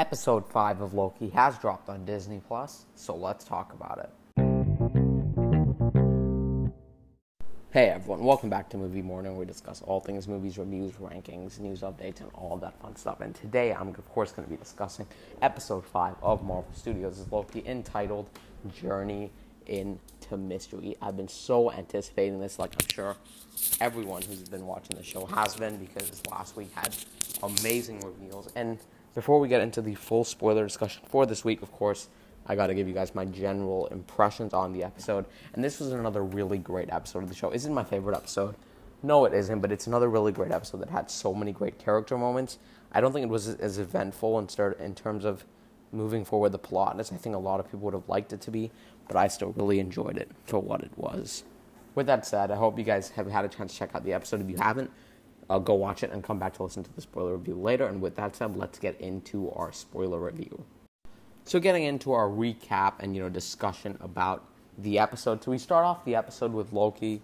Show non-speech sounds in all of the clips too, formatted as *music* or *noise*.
Episode 5 of Loki has dropped on Disney Plus, so let's talk about it. Hey everyone, welcome back to Movie Morning. We discuss all things movies, reviews, rankings, news updates, and all that fun stuff. And today I'm, of course, going to be discussing episode 5 of Marvel Studios' Loki entitled Journey into Mystery. I've been so anticipating this, like I'm sure everyone who's been watching the show has been, because last week had amazing reveals. And before we get into the full spoiler discussion for this week, of course, I got to give you guys my general impressions on the episode. And this was another really great episode of the show. Isn't my favorite episode? No, it isn't, but it's another really great episode that had so many great character moments. I don't think it was as eventful in, start, in terms of moving forward the plot as I think a lot of people would have liked it to be, but I still really enjoyed it for what it was. With that said, I hope you guys have had a chance to check out the episode. If you haven't, uh, go watch it and come back to listen to the spoiler review later. And with that said, let's get into our spoiler review. So, getting into our recap and you know discussion about the episode. So we start off the episode with Loki.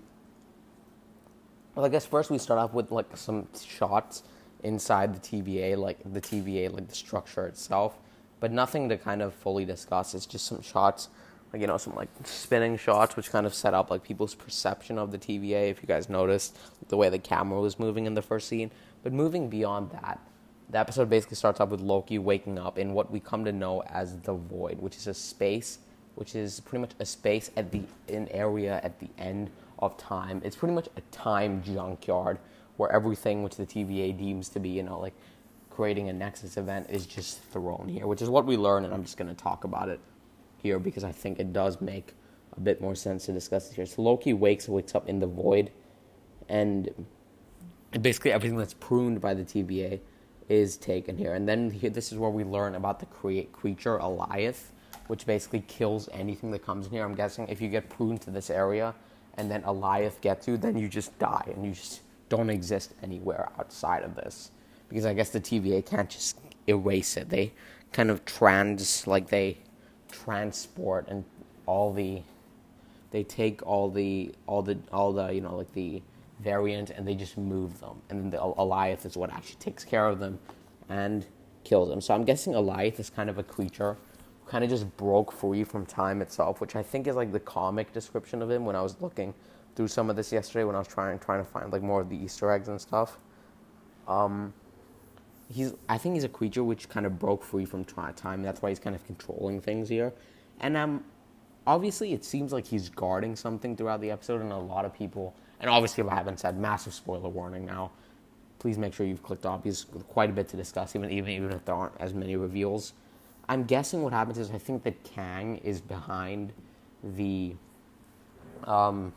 Well, I guess first we start off with like some shots inside the TVA, like the TVA, like the structure itself, but nothing to kind of fully discuss. It's just some shots like you know some like spinning shots which kind of set up like people's perception of the TVA if you guys noticed the way the camera was moving in the first scene. But moving beyond that the episode basically starts off with Loki waking up in what we come to know as the void which is a space which is pretty much a space at the an area at the end of time. It's pretty much a time junkyard where everything which the TVA deems to be you know like creating a nexus event is just thrown here which is what we learn and I'm just going to talk about it here because I think it does make a bit more sense to discuss it here. So Loki wakes wakes up in the void, and basically everything that's pruned by the TVA is taken here. And then here, this is where we learn about the create creature Alioth, which basically kills anything that comes in here. I'm guessing if you get pruned to this area and then Alioth gets you, then you just die and you just don't exist anywhere outside of this. Because I guess the TVA can't just erase it. They kind of trans like they transport and all the they take all the all the all the you know like the variant and they just move them and then the Alioth is what actually takes care of them and kills them. So I'm guessing Alioth is kind of a creature who kind of just broke free from time itself, which I think is like the comic description of him when I was looking through some of this yesterday when I was trying trying to find like more of the Easter eggs and stuff. Um, he's I think he's a creature which kind of broke free from time. That's why he's kind of controlling things here. And um, obviously it seems like he's guarding something throughout the episode, and a lot of people. And obviously, if I haven't said, massive spoiler warning now. Please make sure you've clicked off. He's quite a bit to discuss, even even even if there aren't as many reveals. I'm guessing what happens is I think that Kang is behind the um,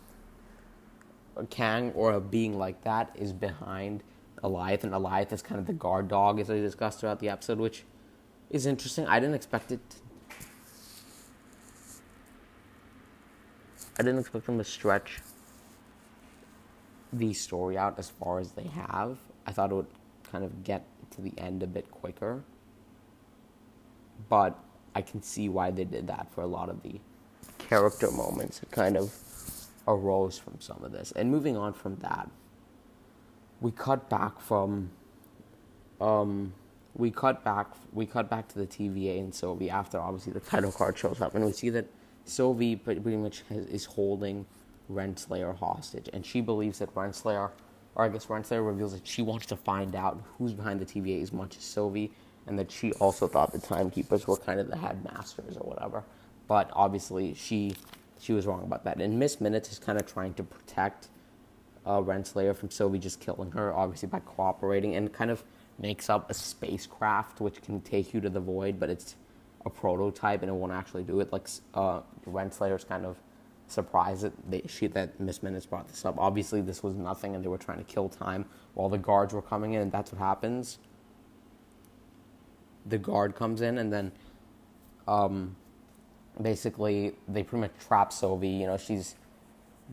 Kang or a being like that is behind Alioth, and Alioth is kind of the guard dog, as they discussed throughout the episode, which is interesting. I didn't expect it. I didn't expect them to stretch the story out as far as they have. I thought it would kind of get to the end a bit quicker. But I can see why they did that for a lot of the character moments that kind of arose from some of this. And moving on from that, we cut back from um, we cut back we cut back to the TVA and Sylvie after obviously the title card shows up and we see that Sylvie pretty much has, is holding Renslayer hostage. And she believes that Renslayer or I guess Renslayer reveals that she wants to find out who's behind the TVA as much as Sylvie and that she also thought the timekeepers were kind of the headmasters or whatever. But obviously she she was wrong about that. And Miss Minutes is kind of trying to protect uh, Renslayer from Sylvie just killing her, obviously by cooperating, and kind of makes up a spacecraft which can take you to the void, but it's a prototype and it won't actually do it. Like uh, Renslayer's kind of surprised that they, she that Miss Minutes brought this up. Obviously, this was nothing, and they were trying to kill time while the guards were coming in. And that's what happens. The guard comes in, and then um, basically they pretty much trap Sylvie. You know, she's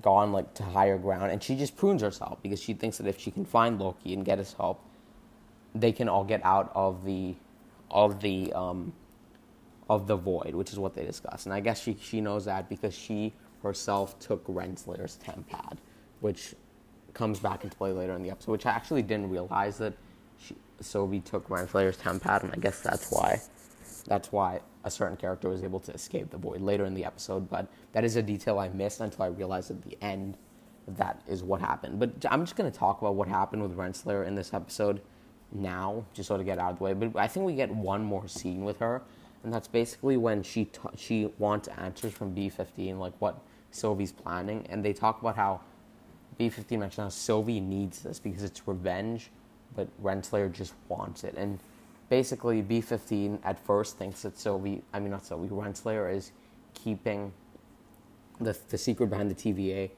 gone like to higher ground, and she just prunes herself because she thinks that if she can find Loki and get his help, they can all get out of the of the um, of the void, which is what they discuss. And I guess she she knows that because she herself took Renslayer's TemPad, which comes back into play later in the episode. Which I actually didn't realize that she, Sylvie took Renslayer's tempad, and I guess that's why that's why a certain character was able to escape the void later in the episode. But that is a detail I missed until I realized at the end that is what happened. But I'm just going to talk about what happened with Renslayer in this episode now, just sort of get out of the way. But I think we get one more scene with her, and that's basically when she t- she wants answers from B15, like what Sylvie's planning, and they talk about how B15 mentioned how Sylvie needs this because it's revenge, but Renslayer just wants it, and basically B15 at first thinks that Sylvie, I mean not Sylvie, Renslayer is keeping the the secret behind the TVA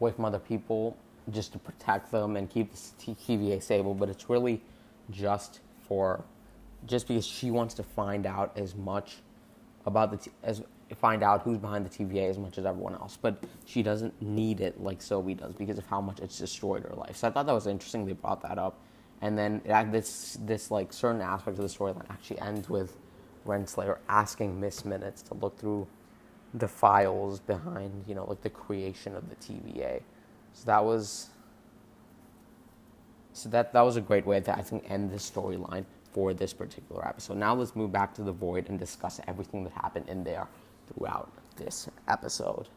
away from other people just to protect them and keep the TVA stable, but it's really just for just because she wants to find out as much about the as find out who's behind the TVA as much as everyone else, but she doesn't need it like Sylvie does because of how much it's destroyed her life. So I thought that was interesting. They brought that up, and then it, this this like certain aspect of the storyline actually ends with Renslayer asking Miss Minutes to look through the files behind you know like the creation of the TVA. So that was so that that was a great way to I think end the storyline for this particular episode. Now let's move back to the void and discuss everything that happened in there throughout this episode.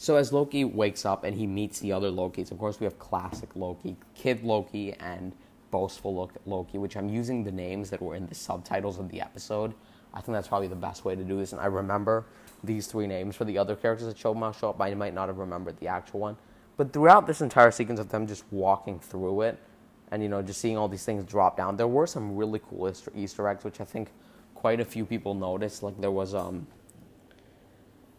So as Loki wakes up and he meets the other Lokis, of course we have classic Loki, Kid Loki, and Boastful Loki, which I'm using the names that were in the subtitles of the episode. I think that's probably the best way to do this, and I remember these three names for the other characters that show up. I might not have remembered the actual one, but throughout this entire sequence of them just walking through it, and you know just seeing all these things drop down, there were some really cool Easter eggs, which I think quite a few people noticed. Like there was um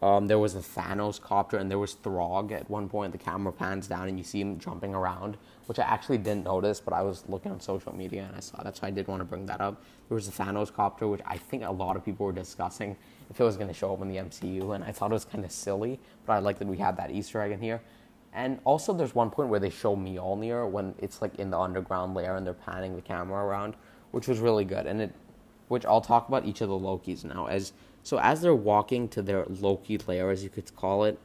um, there was a Thanos copter and there was Throg at one point. The camera pans down and you see him jumping around, which I actually didn't notice, but I was looking on social media and I saw that, so I did want to bring that up. There was a Thanos copter, which I think a lot of people were discussing if it was going to show up in the MCU, and I thought it was kind of silly, but I like that we had that Easter egg in here. And also, there's one point where they show Mjolnir when it's like in the underground layer and they're panning the camera around, which was really good. And it, which I'll talk about each of the Lokis now as so as they're walking to their Loki lair, as you could call it,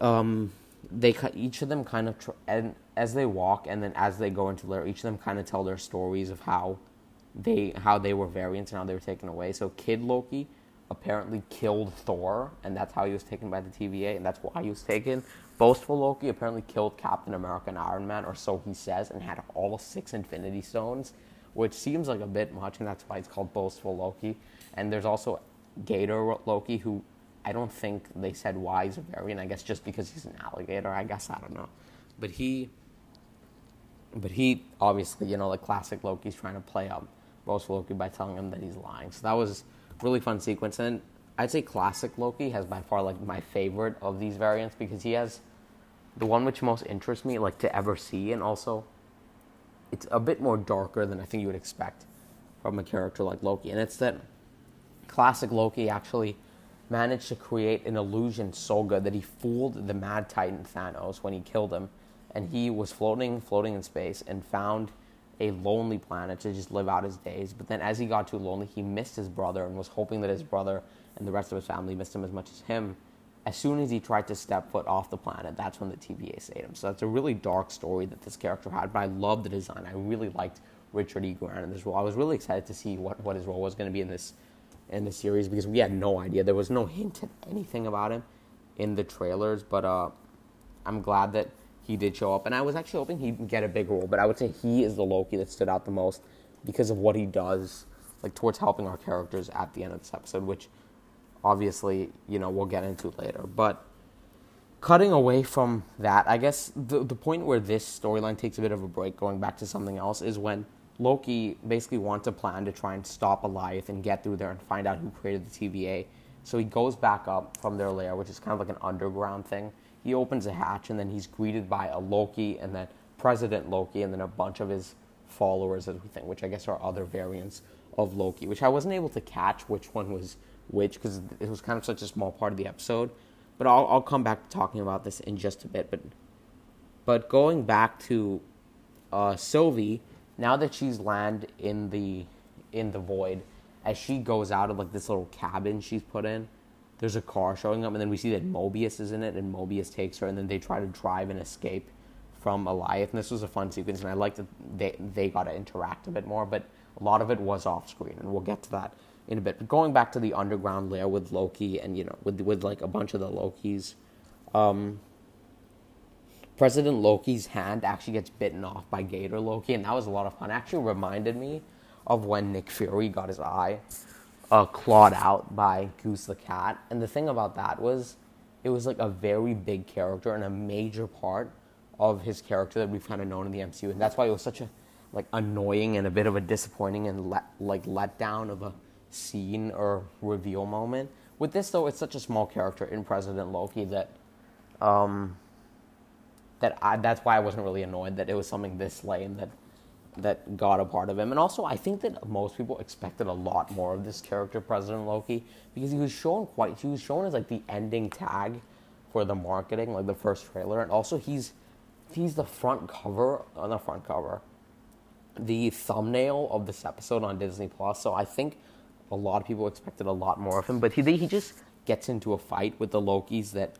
um, they each of them kind of tr- and as they walk and then as they go into lair, each of them kind of tell their stories of how they how they were variants and how they were taken away. So Kid Loki apparently killed Thor, and that's how he was taken by the TVA, and that's why he was taken. Boastful Loki apparently killed Captain America and Iron Man, or so he says, and had all six Infinity Stones, which seems like a bit much, and that's why it's called Boastful Loki. And there's also Gator Loki, who I don't think they said why he's a variant. I guess just because he's an alligator. I guess I don't know, but he, but he obviously you know the classic Loki's trying to play up boastful Loki by telling him that he's lying. So that was really fun sequence, and I'd say classic Loki has by far like my favorite of these variants because he has the one which most interests me like to ever see, and also it's a bit more darker than I think you would expect from a character like Loki, and it's that classic Loki actually managed to create an illusion so good that he fooled the Mad Titan Thanos when he killed him, and he was floating, floating in space, and found a lonely planet to just live out his days. But then, as he got too lonely, he missed his brother and was hoping that his brother and the rest of his family missed him as much as him. As soon as he tried to step foot off the planet, that's when the TVA saved him. So that's a really dark story that this character had, but I love the design. I really liked Richard E. Grant in this role. I was really excited to see what, what his role was going to be in this in the series because we had no idea. There was no hint of anything about him in the trailers, but uh, I'm glad that he did show up. And I was actually hoping he'd get a big role, but I would say he is the Loki that stood out the most because of what he does, like towards helping our characters at the end of this episode, which obviously, you know, we'll get into later. But cutting away from that, I guess the the point where this storyline takes a bit of a break, going back to something else, is when Loki basically wants a plan to try and stop Alioth and get through there and find out who created the TVA. So he goes back up from their lair, which is kind of like an underground thing. He opens a hatch and then he's greeted by a Loki and then President Loki and then a bunch of his followers, as we think, which I guess are other variants of Loki, which I wasn't able to catch which one was which because it was kind of such a small part of the episode. But I'll, I'll come back to talking about this in just a bit. But but going back to uh, Sylvie, now that she's landed in the in the void, as she goes out of like this little cabin she's put in, there's a car showing up, and then we see that Mobius is in it, and Mobius takes her, and then they try to drive and escape from Alioth. And this was a fun sequence, and I liked that they they got to interact a bit more. But a lot of it was off screen, and we'll get to that in a bit. But going back to the underground lair with Loki, and you know, with with like a bunch of the Lokis, um, President Loki's hand actually gets bitten off by Gator Loki, and that was a lot of fun. It actually reminded me of when Nick Fury got his eye uh, clawed out by Goose the cat. And the thing about that was, it was like a very big character and a major part of his character that we've kind of known in the MCU, and that's why it was such a like annoying and a bit of a disappointing and let, like letdown of a scene or reveal moment. With this though, it's such a small character in President Loki that um, that I, that's why I wasn't really annoyed that it was something this lame that that got a part of him. And also, I think that most people expected a lot more of this character, President Loki, because he was shown quite. He was shown as like the ending tag for the marketing, like the first trailer, and also he's he's the front cover uh, on the front cover, the thumbnail of this episode on Disney Plus. So I think a lot of people expected a lot more of him, but he he just gets into a fight with the Lokis that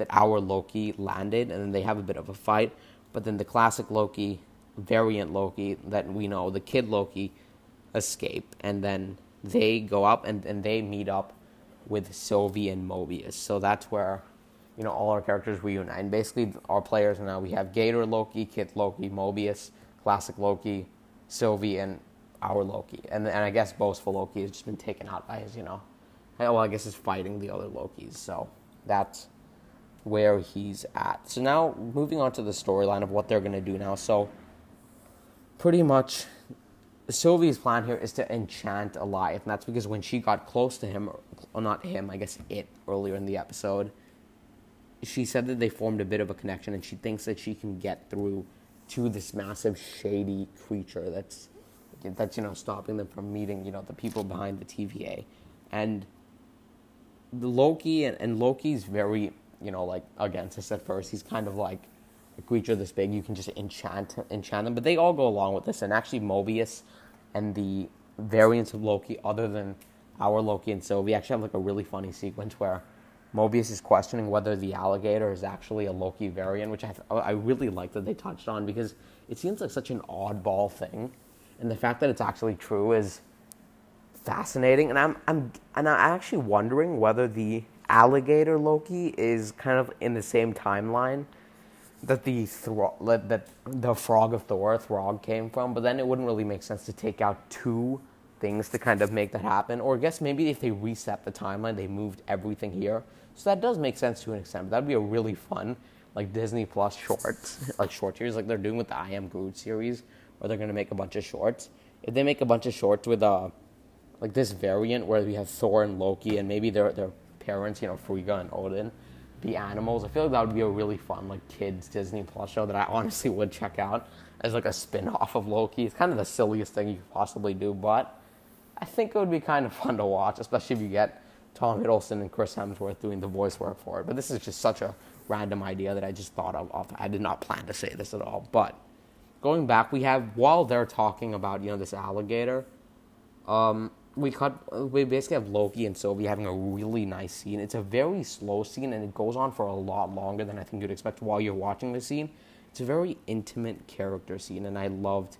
that our Loki landed, and then they have a bit of a fight. But then the classic Loki variant Loki that we know, the kid Loki, escape, and then they go up and, and they meet up with Sylvie and Mobius. So that's where you know all our characters reunite. And basically, our players now we have Gator Loki, Kid Loki, Mobius, Classic Loki, Sylvie, and our Loki. And and I guess boastful Loki has just been taken out by his you know, well I guess is fighting the other Lokis. So that's where he's at. So now moving on to the storyline of what they're gonna do now. So pretty much Sylvie's plan here is to enchant Alioth, and that's because when she got close to him, or not him, I guess it earlier in the episode, she said that they formed a bit of a connection, and she thinks that she can get through to this massive shady creature that's that's you know stopping them from meeting you know the people behind the TVA, and Loki and, and Loki's very you know like against this at first. He's kind of like a creature this big, you can just enchant enchant them. But they all go along with this, and actually Mobius and the variants of Loki, other than our Loki and Sylvie, actually have like a really funny sequence where Mobius is questioning whether the alligator is actually a Loki variant, which I I really like that they touched on because it seems like such an oddball thing, and the fact that it's actually true is fascinating. And I'm I'm and I'm actually wondering whether the alligator Loki is kind of in the same timeline that the Thro- that the frog of Thor, Throg, came from, but then it wouldn't really make sense to take out two things to kind of make that happen. Or I guess maybe if they reset the timeline, they moved everything here. So that does make sense to an extent. That'd be a really fun, like Disney Plus shorts, *laughs* like short series, like they're doing with the I Am Groot series, where they're gonna make a bunch of shorts. If they make a bunch of shorts with uh, like this variant where we have Thor and Loki, and maybe their their parents, you know, Frigga and Odin the animals. I feel like that would be a really fun like kids Disney Plus show that I honestly would check out as like a spin-off of Loki. It's kind of the silliest thing you could possibly do, but I think it would be kind of fun to watch, especially if you get Tom Hiddleston and Chris Hemsworth doing the voice work for it. But this is just such a random idea that I just thought of. I did not plan to say this at all. But going back, we have while they're talking about you know this alligator, um, we cut we basically have Loki and Sylvie having a really nice scene. It's a very slow scene and it goes on for a lot longer than I think you'd expect while you're watching the scene. It's a very intimate character scene and I loved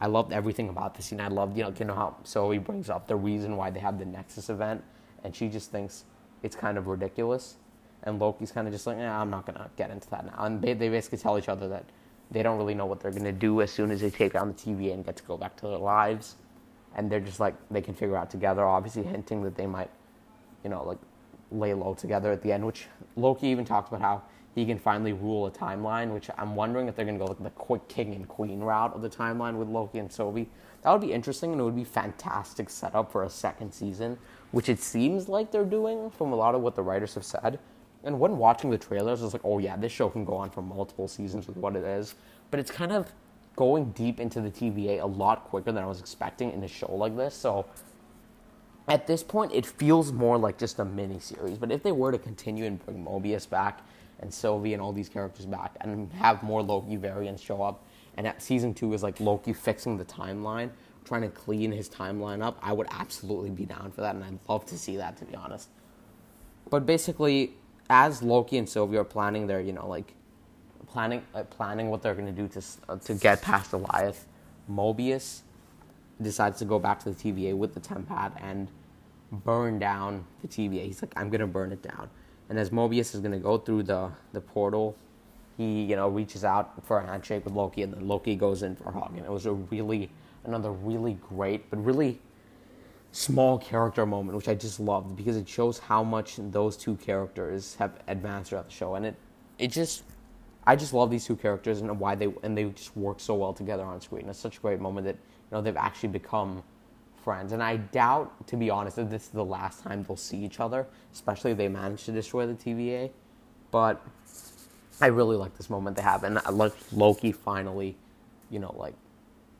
I loved everything about the scene. I loved, you know, you know how Sylvie brings up the reason why they have the Nexus event and she just thinks it's kind of ridiculous. And Loki's kind of just like, I'm not to get into that now. And they, they basically tell each other that they don't really know what they're to do as soon as they take down the TVA and get to go back to their lives and they're just like they can figure out together. Obviously, hinting that they might, you know, like lay low together at the end. Which Loki even talks about how he can finally rule a timeline. Which I'm wondering if they're to go like the quick king and queen route of the timeline with Loki and Sylvie. That would be interesting, and it would be fantastic setup for a second season, which it seems like they're doing from a lot of what the writers have said. And when watching the trailers, I was like, oh yeah, this show can go on for multiple seasons with what it is. But it's kind of going deep into the TVA a lot quicker than I was expecting in a show like this. So at this point, it feels more like just a mini series. But if they were to continue and bring Mobius back and Sylvie and all these characters back and have more Loki variants show up, and at season two is like Loki fixing the timeline, trying to clean his timeline up, I would absolutely be down for that, and I'd love to see that to be honest. But basically, as Loki and Sylvie are planning their, you know, like planning planning what they're going to do to uh, to get past Goliath, Mobius decides to go back to the TVA with the Tempad and burn down the TVA. He's like, I'm going to burn it down. And as Mobius is going to go through the the portal, he you know reaches out for a handshake with Loki, and then Loki goes in for a hug. And it was a really another really great, but really small character moment, which I just loved because it shows how much those two characters have advanced throughout the show, and it it just I just love these two characters and why they and they just work so well together on screen. It's such a great moment that you know they've actually become friends, and I doubt, to be honest, that this is the last time they'll see each other, especially if they manage to destroy the TVA. But I really like this moment they have, and I like Loki finally, you know, like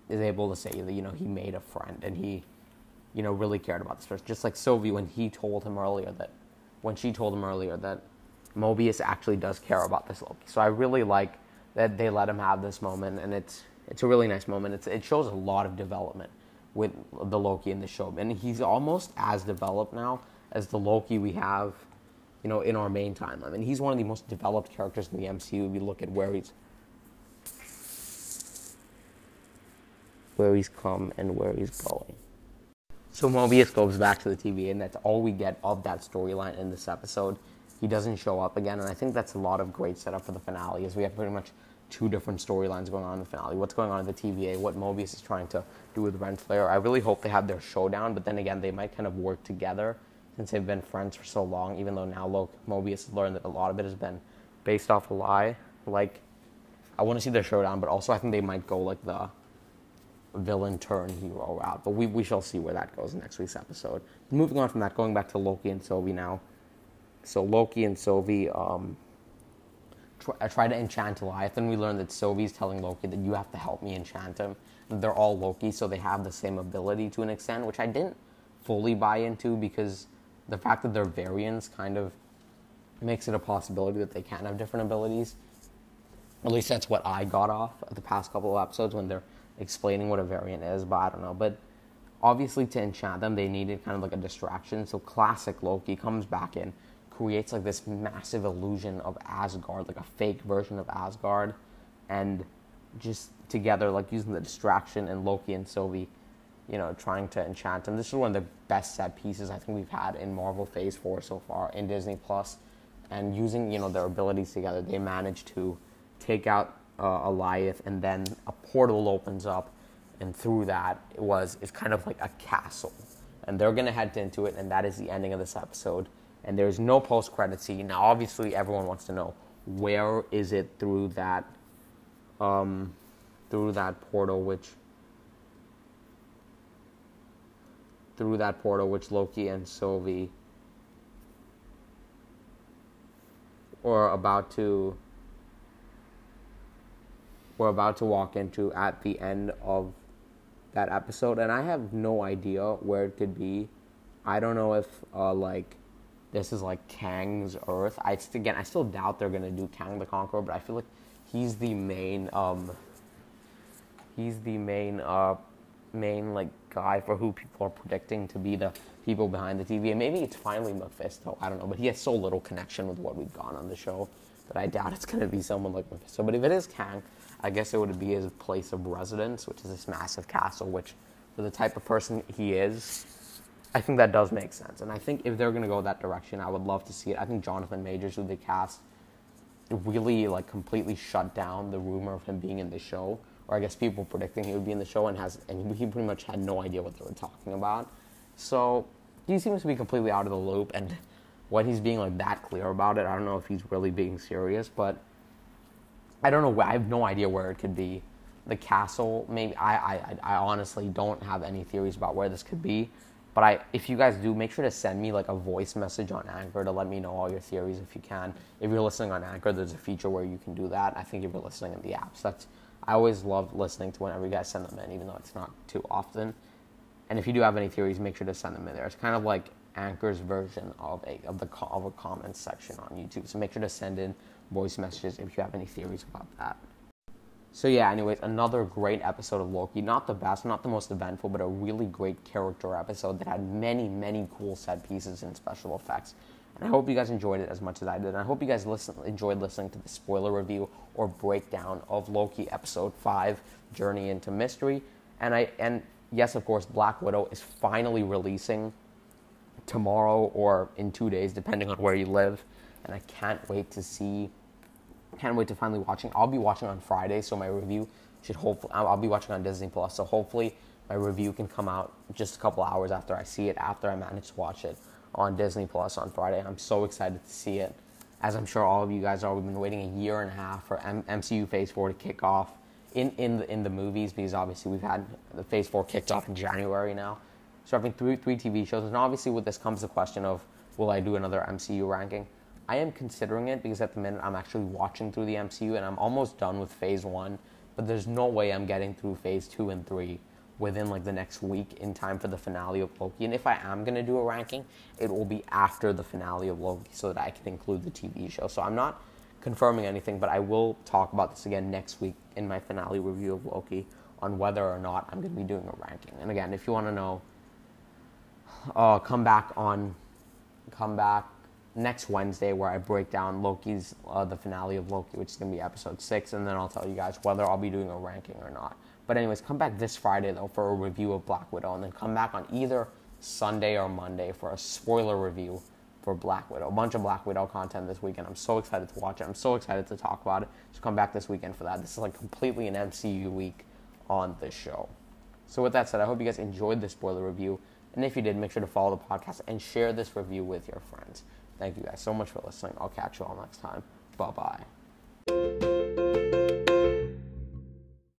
is able to say that you know he made a friend and he you know, really cared about this person. Just like Sylvie when he told him earlier that, when she told him earlier that Mobius actually does care about this Loki. So I really like that they let him have this moment, and it's it's a really nice moment. It's, it shows a lot of development with the Loki in the show, and he's almost as developed now as the Loki we have, you know, in our main timeline. And he's one of the most developed characters in the MCU. You look at where he's where he's come and where he's going. So Mobius goes back to the TV, and that's all we get of that storyline in this episode. He doesn't show up again, and I think that's a lot of great setup for the finale, as we have pretty much two different storylines going on in the finale. What's going on at the TVA, what Mobius is trying to do with Renslayer. I really hope they have their showdown, but then again, they might kind of work together since they've been friends for so long, even though now Loki, Mobius has learned that a lot of it has been based off a lie. Like, I want to see their showdown, but also I think they might go like the villain turn hero route. But we, we shall see where that goes in next week's episode. Moving on from that, going back to Loki and Sylvie now. So Loki and Sylvie um, try, try to enchant Goliath, and we learn that Sylvie's telling Loki that you have to help me enchant him. And they're all Loki, so they have the same ability to an extent, which I didn't fully buy into because the fact that they're variants kind of makes it a possibility that they can have different abilities. At least that's what I got off the past couple of episodes when they're explaining what a variant is, but I don't know. But obviously, to enchant them, they needed kind of like a distraction. So classic Loki comes back in, creates like this massive illusion of Asgard, like a fake version of Asgard, and just together, like using the distraction and Loki and Sylvie, you know, trying to enchant them. This is one of the best set pieces I think we've had in Marvel Phase Four so far in Disney Plus, and using you know their abilities together, they managed to take out uh, Goliath, and then a portal opens up, and through that it was it's kind of like a castle, and they're gonna head into it, and that is the ending of this episode. And there's no post credit scene. Now, obviously, everyone wants to know where is it through that, um, through that portal, which through that portal, which Loki and Sylvie were about to we're about to walk into at the end of that episode, and I have no idea where it could be. I don't know if uh, like this is like Kang's Earth. I again, I still doubt they're gonna do Kang the Conqueror, but I feel like he's the main um, he's the main uh, main like guy for who people are predicting to be the people behind the TV. And maybe it's finally Mephisto. I don't know, but he has so little connection with what we've gone on the show that I doubt it's gonna be someone like Mephisto. But if it is Kang, I guess it would be his place of residence, which is this massive castle, which for the type of person he is, I think that does make sense. And I think if they're going to go that direction, I would love to see it. I think Jonathan Majors, who they cast, really like completely shut down the rumor of him being in the show, or I guess people predicting he would be in the show, and has and he pretty much had no idea what they were talking about. So he seems to be completely out of the loop, and when he's being like that clear about it, I don't know if he's really being serious, but I don't know. I have no idea where it could be. The castle, maybe. I, I, I honestly don't have any theories about where this could be. But I, if you guys do, make sure to send me like a voice message on Anchor to let me know all your theories if you can. If you're listening on Anchor, there's a feature where you can do that. I think if you're listening in the apps, that's I always love listening to whenever you guys send them in, even though it's not too often. And if you do have any theories, make sure to send them in there. It's kind of like Anchor's version of a of the of a comments section on YouTube. So make sure to send in voice messages if you have any theories about that. So yeah, anyways, another great episode of Loki. Not the best, not the most eventful, but a really great character episode that had many, many cool set pieces and special effects. And I hope you guys enjoyed it as much as I did. And I hope you guys listen, enjoyed listening to the spoiler review or breakdown of Loki episode 5 Journey into Mystery. And I and yes, of course, Black Widow is finally releasing tomorrow or in 2 days depending on where you live, and I can't wait to see can't wait to finally watching. I'll be watching on Friday, so my review should hopefully I'll be watching on Disney Plus. So hopefully my review can come out just a couple hours after I see it after I manage to watch it on Disney Plus on Friday. I'm so excited to see it. As I'm sure all of you guys are, we've been waiting a year and a half for M- MCU Phase 4 to kick off in, in, the, in the movies because obviously we've had the Phase 4 kicked off in January now. So having three, three TV shows. And obviously with this comes the question of will I do another MCU ranking? I am considering it because at the minute I'm actually watching through the MCU and I'm almost done with Phase 1, but there's no way I'm getting through Phase 2 and 3 within like the next week in time for the finale of Loki. And if I am going to do a ranking, it will be after the finale of Loki so that I can include the TV show. So I'm not confirming anything, but I will talk about this again next week in my finale review of Loki on whether or not I'm going to be doing a ranking. And again, if you want to know, uh, come back on, come back next Wednesday where I break down Loki's uh, the finale of Loki, which is to be episode six, and then I'll tell you guys whether I'll be doing a ranking or not. But anyways, come back this Friday though for a review of Black Widow, and then come back on either Sunday or Monday for a spoiler review for Black Widow. A bunch of Black Widow content this weekend. I'm so excited to watch it. I'm so excited to talk about it. So come back this weekend for that. This is like completely an MCU week on this show. So with that said, I hope you guys enjoyed this spoiler review. And if you did, make sure to follow the podcast and share this review with your friends. Thank you guys so much for listening. I'll catch you all next time. Bye bye.